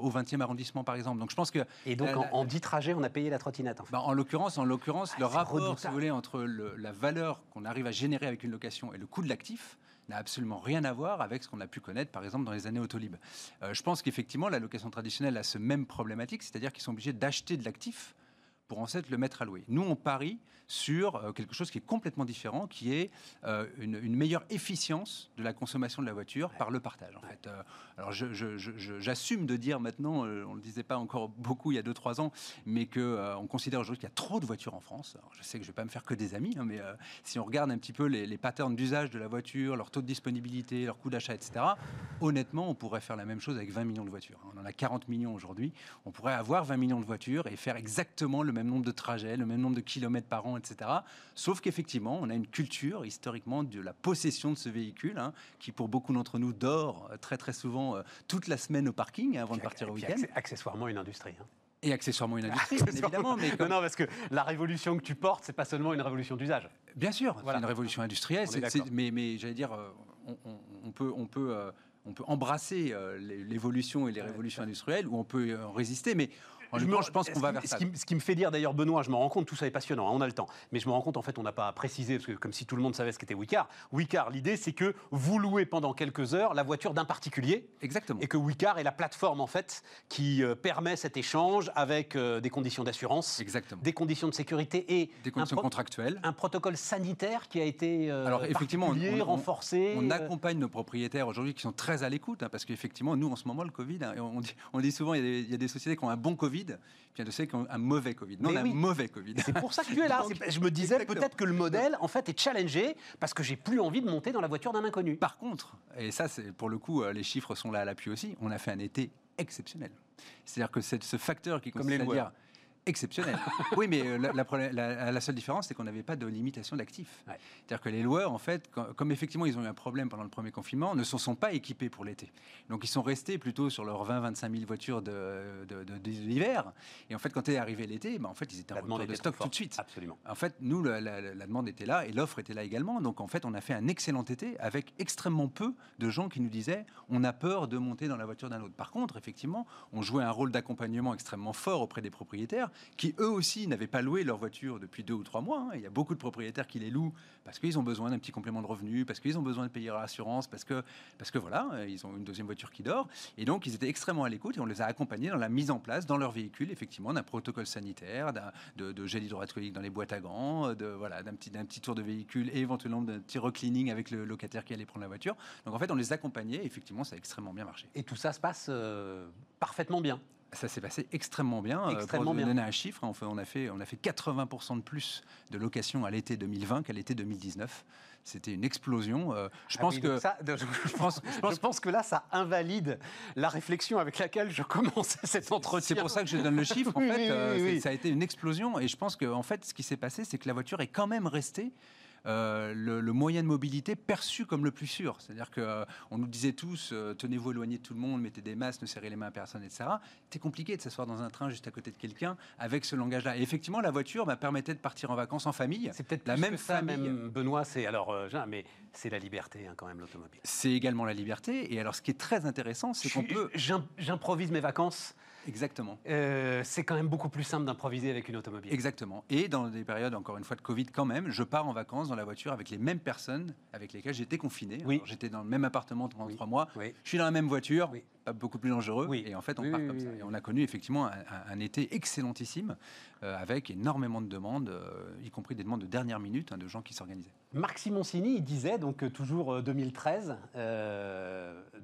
au- au 20e arrondissement par exemple. Donc je pense que Et donc la- en, en 10 trajets, on a payé la trottinette. En fait. bah, en l'occurrence, en l'occurrence, Ah, le rapport, si redoutable. vous voulez, entre le- la valeur qu'on arrive à générer avec une location et le coût de l'actif n'a absolument rien à voir avec ce qu'on a pu connaître, par exemple, dans les années Autolib. Euh, je pense qu'effectivement, la location traditionnelle a ce même problématique, c'est-à-dire qu'ils sont obligés d'acheter de l'actif pour ensuite le mettre à louer. Nous, on parie sur euh, quelque chose qui est complètement différent, qui est euh, une, une meilleure efficience de la consommation de la voiture par le partage. En fait. Euh, alors, j'assume de dire maintenant, on ne le disait pas encore beaucoup il y a 2-3 ans, mais qu'on on considère aujourd'hui qu'il y a trop de voitures en France. Alors, je sais que je ne vais pas me faire que des amis, hein, mais si on regarde un petit peu les, les patterns d'usage de la voiture, leur taux de disponibilité, leur coût d'achat, etc., honnêtement, on pourrait faire la même chose avec 20 millions de voitures. On en a 40 millions aujourd'hui. On pourrait avoir 20 millions de voitures et faire exactement le même nombre de trajets, le même nombre de kilomètres par an, etc. Sauf qu'effectivement, on a une culture historiquement de la possession de ce véhicule, hein, qui pour beaucoup d'entre nous dort euh, très très souvent euh, toute la semaine au parking hein, avant de partir au week-end. Accessoirement une industrie. Hein. Et accessoirement une industrie, bien évidemment. Mais Non, parce que la révolution que tu portes, c'est pas seulement une révolution d'usage. Bien sûr, c'est une révolution industrielle. mais, mais j'allais dire, on, peut, on peut on peut embrasser euh, l'évolution et les révolutions industrielles, ou on peut euh, résister, mais je, pense qu'on va vers ça. Ce qui, me fait dire d'ailleurs, Benoît, je me rends compte, tout ça est passionnant, hein, on a le temps, mais je me rends compte, en fait, on n'a pas précisé, parce que comme si tout le monde savait ce qu'était Wicar. Wicar, l'idée, c'est que vous louez pendant quelques heures la voiture d'un particulier. Exactement. Et que Wicar est la plateforme, en fait, qui euh, permet cet échange avec euh, des conditions d'assurance, Exactement. des conditions de sécurité et des conditions contractuelles. Un protocole sanitaire qui a été euh, Alors, effectivement, on, renforcé. On, accompagne nos propriétaires aujourd'hui qui sont très à l'écoute, hein, parce qu'effectivement, nous, en ce moment, le Covid, hein, on, dit, on, dit, souvent, il y, a des, sociétés qui ont un bon Covid, puis de un mauvais Covid. Non, un mauvais Covid. C'est pour ça que tu es là. je me disais peut-être que le modèle, en fait, est challengé parce que j'ai plus envie de monter dans la voiture d'un inconnu. Par contre, et ça, c'est pour le coup, euh, les chiffres sont là à l'appui aussi, on a fait un été exceptionnel. C'est-à-dire que c'est ce facteur qui consiste à dire exceptionnel. oui, mais euh, la, la, seule différence, c'est qu'on n'avait pas de limitation d'actifs. C'est-à-dire que les loueurs, en fait, comme effectivement ils ont eu un problème pendant le premier confinement, ne se sont pas équipés pour l'été. Donc ils sont restés plutôt sur leurs 20-25 000 voitures de, de, l'hiver. Et en fait, quand est arrivé l'été, ben, en fait, ils étaient en retour de stock tout de suite. Absolument. En fait, nous, la, demande était là et l'offre était là également. Donc en fait, on a fait un excellent été avec extrêmement peu de gens qui nous disaient on a peur de monter dans la voiture d'un autre. Par contre, effectivement, on jouait un rôle d'accompagnement extrêmement fort auprès des propriétaires qui eux aussi n'avaient pas loué leur voiture depuis deux ou trois mois. Hein. Il y a beaucoup de propriétaires qui les louent parce qu'ils ont besoin d'un petit complément de revenu, parce qu'ils ont besoin de payer leur assurance, parce que, parce que voilà, ils ont une deuxième voiture qui dort. Et donc, ils étaient extrêmement à l'écoute et on les a accompagnés dans la mise en place dans leur véhicule, effectivement, d'un protocole sanitaire, de, de, gel hydroalcoolique dans les boîtes à gants, de, voilà, d'un petit, d'un petit tour de véhicule et éventuellement d'un petit recleaning avec le locataire qui allait prendre la voiture. Donc, en fait, on les accompagnait. effectivement, ça a extrêmement bien marché. Et tout ça se passe euh, parfaitement bien. Ça s'est passé extrêmement bien. Euh, extrêmement pour donner un chiffre, hein, on, a fait, on a fait 80% de plus de locations à l'été 2020 qu'à l'été 2019. C'était une explosion. Je, ah pense que, je, pense, je, pense, que là, ça invalide la réflexion avec laquelle je commençais cet entretien. C'est pour ça que je donne le chiffre. En fait, euh, ça a été une explosion. Et je pense que, en fait, ce qui s'est passé, c'est que la voiture est quand même restée euh, le, moyen de mobilité perçu comme le plus sûr. C'est-à-dire qu'on euh, nous disait tous, euh, tenez-vous éloigné de tout le monde, mettez des masques, ne serrez les mains à personne, etc. C'était compliqué de s'asseoir dans un train juste à côté de quelqu'un avec ce langage-là. Et effectivement, la voiture m'a permettait de partir en vacances en famille. C'est peut-être la même famille. même, Benoît, c'est alors, mais c'est la liberté hein, quand même l'automobile. C'est également la liberté. Et alors, ce qui est très intéressant, c'est qu'on peut. J'improvise mes vacances. Exactement. Euh, c'est quand même beaucoup plus simple d'improviser avec une automobile. Exactement. Et dans des périodes, encore une fois, de Covid, quand même, je pars en vacances dans la voiture avec les mêmes personnes avec lesquelles j'étais confiné. Oui. J'étais dans le même appartement pendant trois mois. Oui. Je suis dans la même voiture. Beaucoup plus dangereux. Oui. Et en fait, on part comme ça. Et on a connu effectivement un, été excellentissime euh, avec énormément de demandes, euh, y compris des demandes de dernière minute hein, de gens qui s'organisaient. Marc Simoncini, il disait, donc euh, toujours 2013,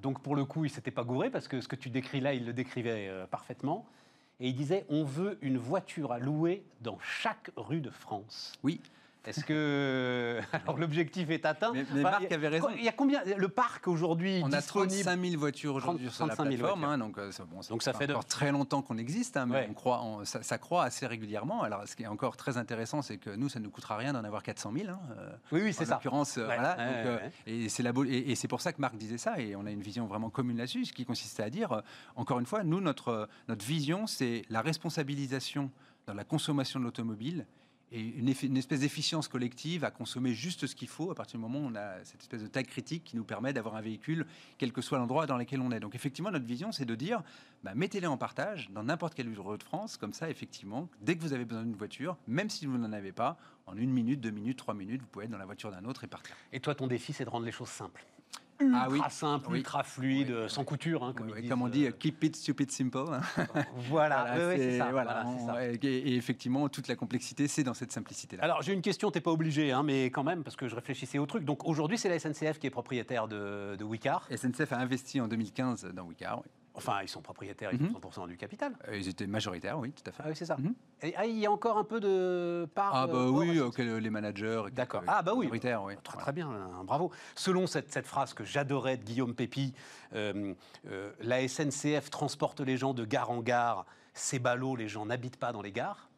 donc pour le coup, il s'était pas gouré parce que ce que tu décris là, il le décrivait parfaitement. Et il disait on veut une voiture à louer dans chaque rue de France. Oui. Est-ce que alors l'objectif est atteint Mais, Marc avait raison. Il y a combien le parc aujourd'hui On a 35 000 voitures aujourd'hui sur la plateforme, hein, donc, euh, bon, donc ça fait encore très longtemps qu'on existe, hein, mais on croit, ça, ça, croît assez régulièrement. Alors ce qui est encore très intéressant, c'est que nous, ça ne nous coûtera rien d'en avoir 400 000. Hein, euh, oui, oui, c'est ça. L'occurrence, euh, voilà. et c'est la et, et c'est pour ça que Marc disait ça, et on a une vision vraiment commune là-dessus, ce qui consistait à dire, encore une fois, nous notre notre vision, c'est la responsabilisation dans la consommation de l'automobile et une, espèce d'efficience collective à consommer juste ce qu'il faut à partir du moment où on a cette espèce de taille critique qui nous permet d'avoir un véhicule, quel que soit l'endroit dans lequel on est. Donc effectivement, notre vision, c'est de dire, bah, mettez-les en partage dans n'importe quel lieu de France, comme ça, effectivement, dès que vous avez besoin d'une voiture, même si vous n'en avez pas, en une minute, deux minutes, trois minutes, vous pouvez être dans la voiture d'un autre et partir. Et toi, ton défi, c'est de rendre les choses simples ultra ah oui. simple, ultra fluide, sans couture. Hein, comme, comme, on dit, euh, keep it stupid simple. voilà, c'est ça. Et, effectivement, toute la complexité, c'est dans cette simplicité-là. Alors, j'ai une question, tu n'es pas obligé, hein, mais quand même, parce que je réfléchissais au truc. Donc, aujourd'hui, c'est la SNCF qui est propriétaire de, de Wicar. SNCF a investi en 2015 dans Wicar, oui. Enfin, ils sont propriétaires, ils ont 100% mhm. du capital. Euh, ils étaient majoritaires, oui, tout à fait. Ah oui, c'est ça. Mhm. Et ah, il y a encore un peu de part. Ah, bah euh, oui, les managers. D'accord. Ah, bah oui. oui. Très, très bien, hein, bravo. Selon cette, cette phrase que j'adorais de Guillaume Pépi, euh, la SNCF transporte les gens de gare en gare, ces ballots, les gens n'habitent pas dans les gares.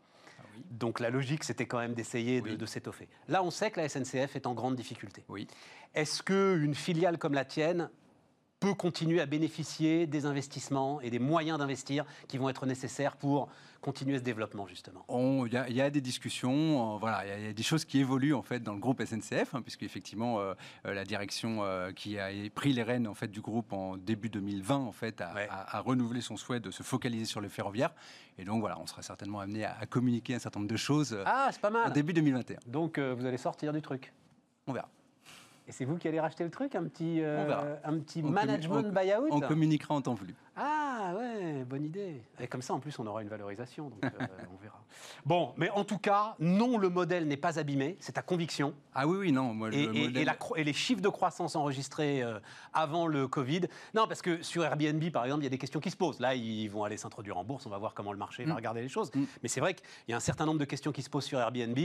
Donc la logique, c'était quand même d'essayer de, de s'étoffer. Là, on sait que la SNCF est en grande difficulté. Oui. Est-ce qu'une filiale comme la tienne peut continuer à bénéficier des investissements et des moyens d'investir qui vont être nécessaires pour continuer ce développement, justement Il y, a- il y a des discussions, euh, voilà, il y a- il y, a des choses qui évoluent en fait dans le groupe SNCF, hein, puisque effectivement euh, euh, la direction euh, qui a pris les rênes en fait du groupe en début 2020 en fait a, Ouais. a- a renouvelé son souhait de se focaliser sur le ferroviaire, et donc voilà, on sera certainement amené à, à communiquer un certain nombre de choses Ah, c'est pas en mal début 2021. Donc vous allez sortir du truc. On verra. Et c'est vous qui allez racheter le truc Un petit, euh, un petit On management buyout On communiquera en temps voulu. Ah ouais, bonne idée. Et comme ça, en plus, on aura une valorisation, donc euh, on verra. Bon, mais en tout cas, non, le modèle n'est pas abîmé, c'est ta conviction. Ah oui, oui, non, moi Et, le et- modèle- et la cro- et les chiffres de croissance enregistrés euh, avant le Covid. Non, parce que sur Airbnb, par exemple, il y a des questions qui se posent. Là, ils vont aller s'introduire en bourse, on va voir comment le marché va Mm. regarder les choses. Mm. Mais c'est vrai qu'il y a un certain nombre de questions qui se posent sur Airbnb.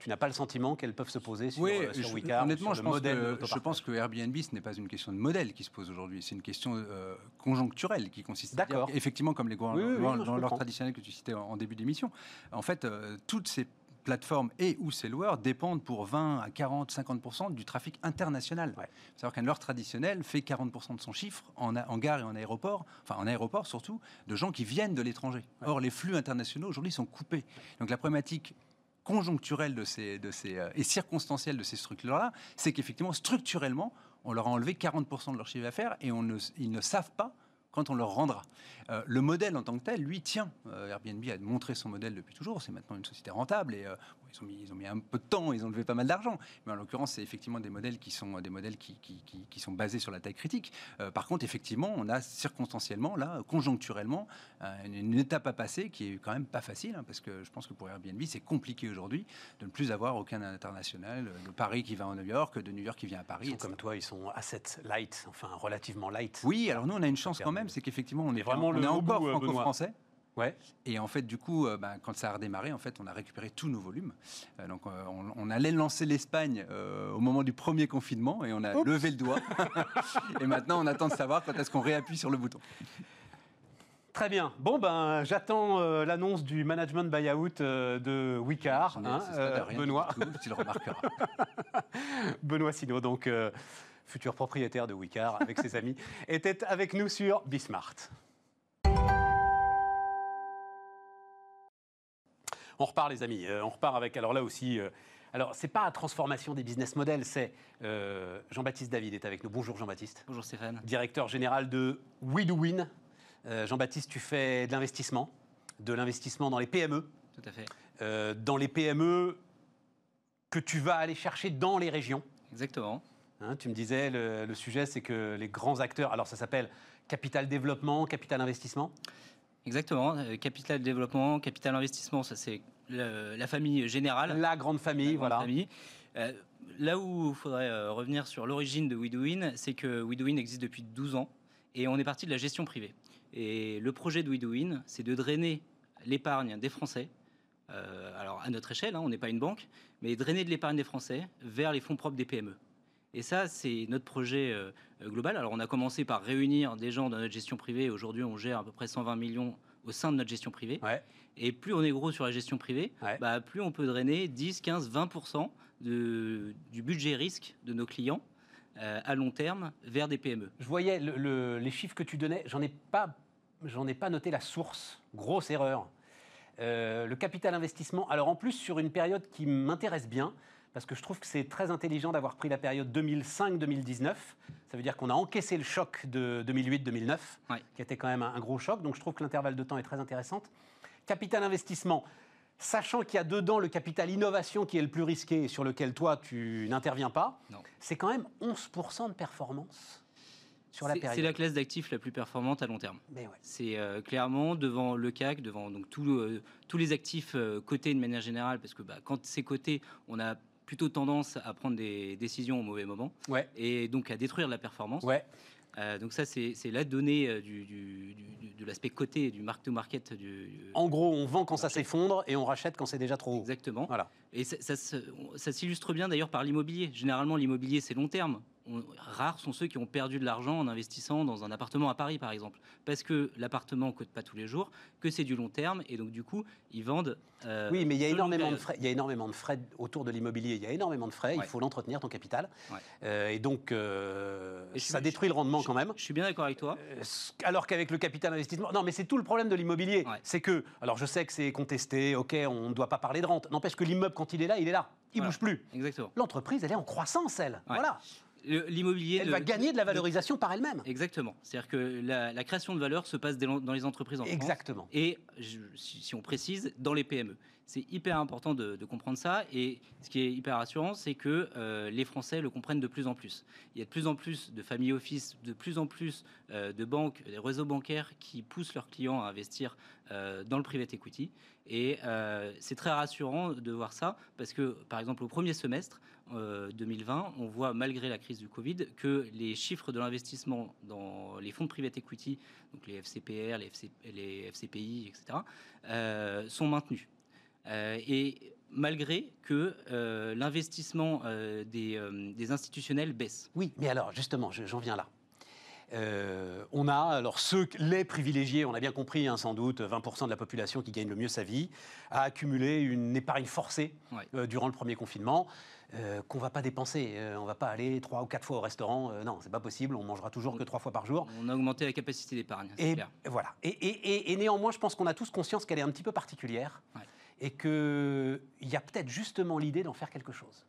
Tu n'as pas le sentiment qu'elles peuvent se poser sur, Oui, euh, sur je- honnêtement, sur je le pense, modèle de que, je pense que Airbnb, ce n'est pas une question de modèle qui se pose aujourd'hui, c'est une question euh, conjoncturelle qui consiste à dire, D'accord. effectivement, comme les grands Oui, oui, dans, je traditionnel que tu citais en, en début d'émission. En fait, euh, toutes ces plateformes et ou ces loueurs dépendent pour 20 à 40, 50% du trafic international. Ouais. Savoir qu'un loueur traditionnel fait 40% de son chiffre en, a- en gare et en aéroport, enfin en aéroport surtout, de gens qui viennent de l'étranger. Or, les flux internationaux aujourd'hui sont coupés. Donc la problématique conjoncturelle de ces, de ces, euh, et circonstancielle de ces structures-là, c'est qu'effectivement, structurellement, on leur a enlevé 40% de leur chiffre d'affaires et ils ne savent pas quand on leur rendra. Euh, le modèle en tant que tel, lui, tient. Euh, Airbnb a montré son modèle depuis toujours. C'est maintenant une société rentable et ils, ont mis, ils ont mis un peu de temps, ils ont levé pas mal d'argent. Mais en l'occurrence, c'est effectivement des modèles qui sont des modèles qui, qui, qui- qui sont basés sur la taille critique. Euh, par contre, effectivement, on a circonstanciellement, là, conjoncturellement, euh, une, une étape à passer qui est quand même pas facile, hein, parce que je pense que pour Airbnb, c'est compliqué aujourd'hui de ne plus avoir aucun international, euh, de Paris qui va en New York, de New York qui vient à Paris. Ils sont comme toi, ils sont asset light, enfin relativement light. Oui, alors nous, on a une chance quand même, c'est qu'effectivement, on est vraiment on le est haut encore franco-français. Ouais. Et en fait, du coup, euh, ben, quand ça a redémarré, en fait, on a récupéré tous nos volumes. Euh, donc, euh, on, on allait lancer l'Espagne au moment du premier confinement et on a Oups. levé le doigt. et maintenant, on attend de savoir quand est-ce qu'on réappuie sur le bouton. Très bien. Bon, ben, j'attends euh, l'annonce du management buyout euh, de Wicar, Mais hein, euh, Benoît. tout, tu le remarqueras. Benoît Sino, donc futur propriétaire de Wicar avec ses amis, était avec nous sur Bismart. On repart, les amis. Euh, on repart avec, alors là aussi, euh, alors c'est pas la transformation des business models, c'est euh, Jean-Baptiste David est avec nous. Bonjour Jean-Baptiste, Bonjour Stéphane. directeur général de WeDoWin. Euh, Jean-Baptiste, tu fais de l'investissement, de l'investissement dans les PME, Tout à fait. euh, dans les PME que tu vas aller chercher dans les régions. Exactement. Hein, tu me disais, le, le sujet, c'est que les grands acteurs, alors ça s'appelle capital développement, capital investissement. Exactement. Euh, capital développement, capital investissement, ça c'est la famille générale. La grande famille, la grande voilà. famille. Euh, là où il faudrait euh, revenir sur l'origine de WeDoWin, c'est que WeDoWin existe depuis 12 ans et on est parti de la gestion privée. Et le projet de WeDoWin, c'est de drainer l'épargne des Français. euh, alors à notre échelle, hein, on n'est pas une banque, mais drainer de l'épargne des Français vers les fonds propres des PME. Et ça, c'est notre projet euh, global. Alors, on a commencé par réunir des gens dans notre gestion privée. Aujourd'hui, on gère à peu près 120 millions au sein de notre gestion privée. Ouais. Et plus on est gros sur la gestion privée, Ouais. bah, plus on peut drainer 10, 15, 20% de, du budget risque de nos clients euh, à long terme vers des PME. Je voyais le- le- les chiffres que tu donnais, j'en ai pas, j'en ai pas noté la source. Grosse erreur. Euh, le capital investissement. Alors en plus sur une période qui m'intéresse bien. Parce que je trouve que c'est très intelligent d'avoir pris la période 2005-2019. Ça veut dire qu'on a encaissé le choc de 2008-2009, Ouais. qui était quand même un, un gros choc. Donc je trouve que l'intervalle de temps est très intéressant. Capital investissement, sachant qu'il y a dedans le capital innovation qui est le plus risqué et sur lequel toi tu n'interviens pas, c'est quand même 11% de performance sur la C'est- période. C'est la classe d'actifs la plus performante à long terme. Ouais. C'est euh, clairement devant le CAC, devant donc tout, tous les actifs euh, cotés de manière générale, parce que bah, quand c'est coté, on a plutôt tendance à prendre des décisions au mauvais moment Ouais. et donc à détruire la performance. Ouais. Euh, donc ça, c'est la donnée euh, du, du- du- de l'aspect coté, du mark to market. Du, En gros, on vend quand ça s'effondre et on rachète quand c'est déjà trop haut. Exactement. Voilà. Et ça, ça se- ça s'illustre bien d'ailleurs par l'immobilier. Généralement, l'immobilier, c'est long terme. On- rares sont ceux qui ont perdu de l'argent en investissant dans un appartement à Paris, par exemple, parce que l'appartement ne coûte pas tous les jours, que c'est du long terme, et donc du coup, ils vendent. euh, Oui, mais il y a énormément de frais. Il y a énormément de frais autour de l'immobilier. Il y a énormément de frais. Ouais. Il faut l'entretenir ton capital. Ouais. Euh, et donc, euh, Et je suis- ça détruit le rendement je- quand même. Je suis bien d'accord avec toi. Alors qu'avec le capital investissement, non, mais c'est tout le problème de l'immobilier. Ouais. C'est que, alors je sais que c'est contesté, ok, on ne doit pas parler de rente. N'empêche que l'immeuble, quand il est là, il est là. Il Voilà. bouge plus. Exactement. L'entreprise, elle est en croissance, elle. Voilà. L'immobilier. Elle va gagner de la valorisation par elle-même. Exactement. C'est-à-dire que la, la création de valeur se passe dans les entreprises en France. Exactement. Et je- si, si on précise, dans les PME. C'est hyper important de, comprendre ça. Et ce qui est hyper rassurant, c'est que euh, les Français le comprennent de plus en plus. Il y a de plus en plus de family office, de plus en plus euh, de banques, des réseaux bancaires qui poussent leurs clients à investir euh, dans le private equity. Et c'est très rassurant de voir ça parce que, par exemple, au premier semestre euh, 2020, on voit, malgré la crise du Covid, que les chiffres de l'investissement dans les fonds de private equity, donc les FCPR, les, FC les FCPI, etc., sont maintenus. Euh, et malgré que euh, l'investissement euh, des, euh, des institutionnels baisse. Oui, mais alors, justement, je- j'en viens là. On a, alors ceux, les privilégiés, on a bien compris, hein, sans doute, 20% de la population qui gagne le mieux sa vie, a accumulé une épargne forcée Ouais. durant le premier confinement, euh, qu'on va pas dépenser. Euh, on va pas aller trois ou quatre fois au restaurant. Euh, non, c'est pas possible. On mangera toujours que trois fois par jour. On a augmenté la capacité d'épargne. Et clair. voilà. Et, et- et- et néanmoins, je pense qu'on a tous conscience qu'elle est un petit peu particulière Ouais. Et qu'il y a peut-être justement l'idée d'en faire quelque chose.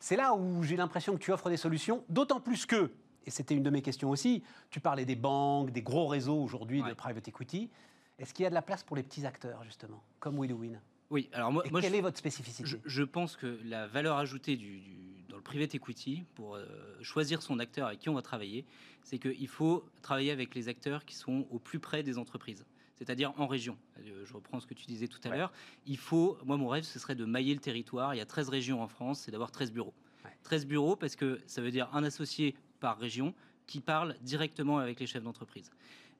C'est là où j'ai l'impression que tu offres des solutions, d'autant plus que, et c'était une de mes questions aussi, tu parlais des banques, des gros réseaux aujourd'hui de private equity. Est-ce qu'il y a de la place pour les petits acteurs, justement, comme WillowWin Oui, alors moi, Et moi, quelle je- est votre spécificité? Je, je pense que la valeur ajoutée du, du- dans le private equity pour euh, choisir son acteur avec qui on va travailler, c'est qu'il faut travailler avec les acteurs qui sont au plus près des entreprises, c'est-à-dire en région. Euh, Je reprends ce que tu disais tout à Ouais. l'heure. Il faut, moi mon rêve, ce serait de mailler le territoire. Il y a 13 régions en France, c'est d'avoir 13 bureaux. Ouais. 13 bureaux parce que ça veut dire un associé par région qui parle directement avec les chefs d'entreprise.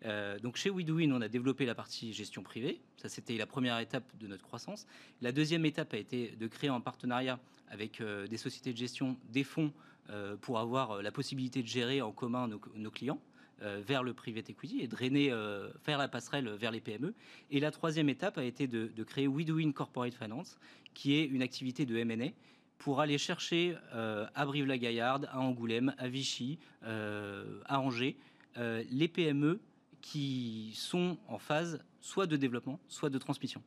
Euh, donc chez WeDoIn, on a développé la partie gestion privée. Ça, c'était la première étape de notre croissance. La deuxième étape a été de créer un partenariat avec euh, des sociétés de gestion, des fonds, euh, pour avoir la possibilité de gérer en commun nos, nos clients vers le private equity et drainer, euh, faire la passerelle vers les PME. Et la troisième étape a été de, créer WeDoIn Corporate Finance, qui est une activité de M&A pour aller chercher euh, à Brive-la-Gaillarde, à Angoulême, à Vichy, euh, à Angers, euh, les PME qui sont en phase soit de développement, soit de transmission.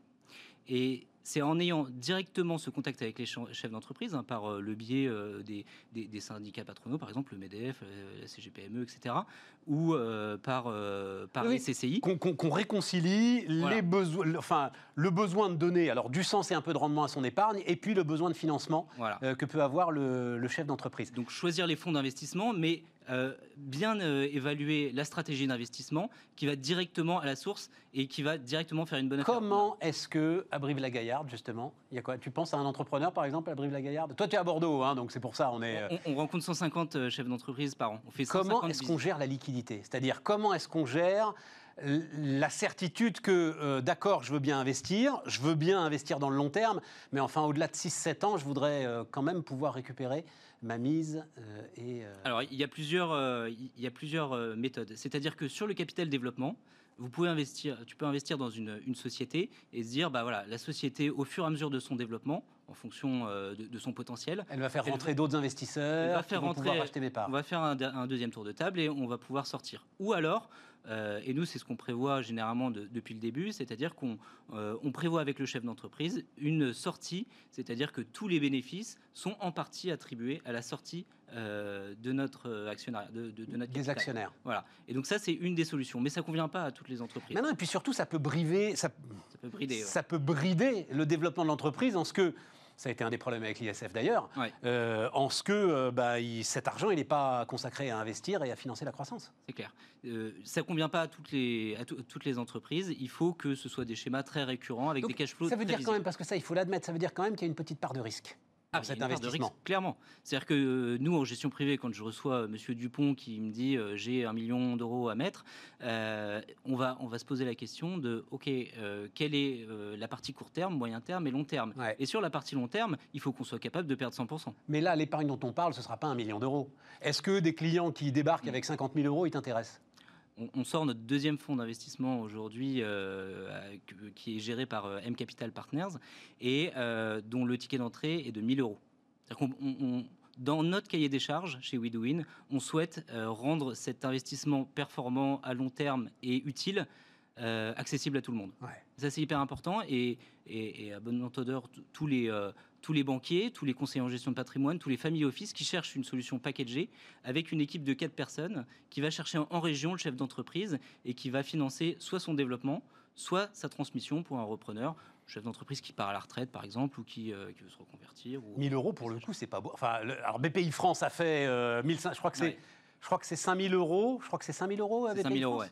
Et c'est en ayant directement ce contact avec les chefs d'entreprise, hein, par euh, le biais euh, des, des- des syndicats patronaux, par exemple le MEDEF, euh, la CGPME, etc., ou par, par Oui, les CCI. Qu'on réconcilie Voilà. les besoins, le- enfin, le besoin de donner alors du sens et un peu de rendement à son épargne, et puis le besoin de financement Voilà. que peut avoir le, le chef d'entreprise. Donc choisir les fonds d'investissement, mais euh, bien euh, évaluer la stratégie d'investissement qui va directement à la source et qui va directement faire une bonne affaire. Comment est-ce que à Brive-la-Gaillarde, justement, il y a quoi? Tu penses à un entrepreneur, par exemple, à Brive-la-Gaillarde? Toi, tu es à Bordeaux, hein, donc c'est pour ça, on est. euh, On, on rencontre 150 euh, chefs d'entreprise par an. On fait 150 Comment est-ce qu'on gère la liquidité? C'est-à-dire, comment est-ce qu'on gère la certitude que, euh, d'accord, je veux bien investir, je veux bien investir dans le long terme, mais enfin, au-delà de 6-7 ans, je voudrais euh, quand même pouvoir récupérer ma mise euh, et. Alors, il y a plusieurs, il y a plusieurs méthodes. C'est-à-dire que sur le capital développement, vous pouvez investir, tu peux investir dans une, une société et se dire, bah voilà, la société, au fur et à mesure de son développement, en fonction euh, de, de son potentiel, elle va faire elle rentrer va- d'autres elle investisseurs va qui faire vont rentrer- mes parts. on va faire un, un deuxième tour de table et on va pouvoir sortir. Ou alors, euh, et nous c'est ce qu'on prévoit généralement de- depuis le début, c'est-à-dire qu'on euh, on prévoit avec le chef d'entreprise une sortie, c'est-à-dire que tous les bénéfices sont en partie attribués à la sortie euh, de notre actionnaire, de, de- de notre Des capital. actionnaires. Voilà. Et donc ça c'est une des solutions, mais ça convient pas à toutes les entreprises. Mais non, et puis surtout, ça peut ça, Ça peut brider. ouais. ça peut brider le développement de l'entreprise en ce que, ça a été un des problèmes avec l'ISF d'ailleurs, Ouais. euh, en ce que euh, bah, il- cet argent, il n'est pas consacré à investir et à financer la croissance. C'est clair. Euh, ça convient pas à toutes les à tout- toutes les entreprises. Il faut que ce soit des schémas très récurrents avec Donc, des cash flows. Ça veut dire quand même, parce que ça, il faut l'admettre, ça veut dire quand même qu'il y a une petite part de risque. Ah, cet investissement. risque, clairement. C'est-à-dire que euh, nous, en gestion privée, quand je reçois euh, Monsieur Dupont qui me dit euh, j'ai un million d'euros à mettre, euh, on, va, on va se poser la question de OK, quelle est la partie court terme, moyen terme et long terme Ouais? Et sur la partie long terme, il faut qu'on soit capable de perdre 100%. Mais là, l'épargne dont on parle, ce ne sera pas un million d'euros. Est-ce que des clients qui débarquent avec 50 000 euros, ils t'intéressent? On, on sort notre deuxième fonds d'investissement aujourd'hui euh, qui est géré par euh, M Capital Partners et euh, dont le ticket d'entrée est de 1000 euros. On- on- dans notre cahier des charges chez WeDoIn, on souhaite euh, rendre cet investissement performant à long terme et utile accessible à tout le monde. Ouais. Ça, c'est hyper important. Et, et- et à bonne entendeur, tous les, euh, tous les banquiers, tous les conseillers en gestion de patrimoine, tous les family office qui cherchent une solution packagée avec une équipe de quatre personnes qui va chercher en, région le chef d'entreprise et qui va financer soit son développement, soit sa transmission pour un repreneur, chef d'entreprise qui part à la retraite, par exemple, ou qui, euh, qui veut se reconvertir. Ou... 1000 euros, pour le coup, c'est pas beau. Enfin, le- alors BPI France a fait euh, 1500, je crois que c'est. Ouais. Je crois que c'est 5000 euros. Je crois que c'est 5000 euros à C'est BPI 5000 euros.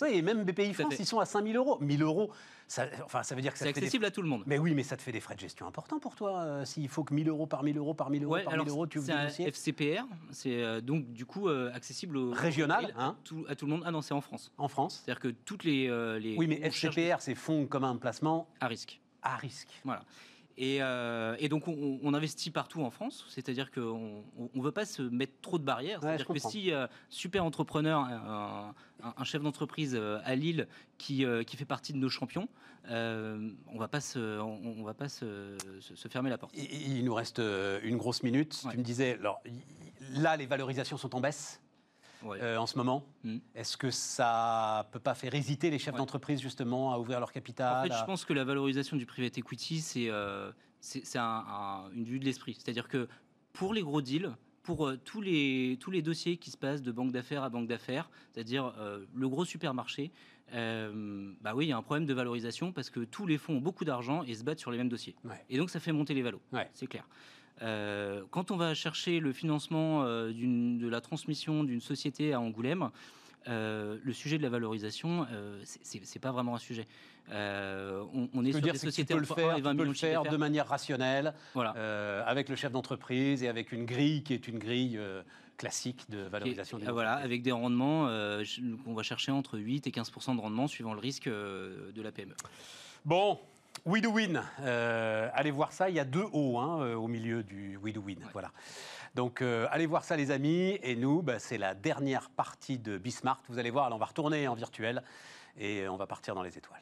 Oui, et même BPI à France, ils sont à 5000 euros. 1000 euros, ça, enfin, ça veut dire que C'est fait des- accessible à tout le monde. Mais oui, mais ça te fait des frais de gestion importants pour toi. euh, S'il faut que 1000 euros par 1000 euros par 1000 euros Ouais, par alors 1000 euros, tu ouvres dossiers. FCPR, c'est euh, donc du coup euh, accessible au Régional, à, hein. tout, à tout le monde. Ah non, c'est en France. En France C'est-à-dire que toutes les, euh, les Oui, mais on cherche FCPR, c'est Fonds commun placement à risque. à risque. Voilà. Et, euh, et donc, on, on investit partout en France, c'est-à-dire qu'on ne veut pas se mettre trop de barrières. C'est-à-dire que comprends. si euh, super entrepreneur, un, un- un chef d'entreprise euh, à Lille qui, euh, qui fait partie de nos champions, euh, on va pas se, on, on va pas se, se- se fermer la porte. Il il nous reste euh, une grosse minute. Ouais. Tu me disais, alors, là, les valorisations sont en baisse Euh, en ce moment. Mm. Est-ce que ça peut pas faire hésiter les chefs Ouais. d'entreprise justement à ouvrir leur capital En fait, à- je pense que la valorisation du private equity, c'est euh, un- un- une vue de l'esprit. C'est-à-dire que pour les gros deals, pour euh, tous, les, tous les dossiers qui se passent de banque d'affaires à banque d'affaires, c'est-à-dire euh, le gros supermarché, euh, bah oui, il y a un problème de valorisation parce que tous les fonds ont beaucoup d'argent et se battent sur les mêmes dossiers. Ouais. Et donc, ça fait monter les valos. Ouais. C'est clair. Euh, quand on va chercher le financement euh, de la transmission d'une société à Angoulême, euh, le sujet de la valorisation, c'est- pas vraiment un sujet. On, on est sur dire, des c'est que tu sociétés peux le entre 1 faire, et tu 20 peux millions le faire de manière rationnelle, Voilà. avec le chef d'entreprise et avec une grille qui est une grille classique de valorisation. Et, des voilà, avec des rendements qu'on va chercher entre 8 et 15% de rendement suivant le risque de la PME. Bon, We Do Win. Euh, allez voir ça. Il y a deux hauts hein, euh, au milieu du We Do Win. Voilà. Donc, euh, allez voir ça, les amis. Et nous, bah, c'est la dernière partie de Bismart. Vous allez voir, là, on va retourner en virtuel et on va partir dans les étoiles.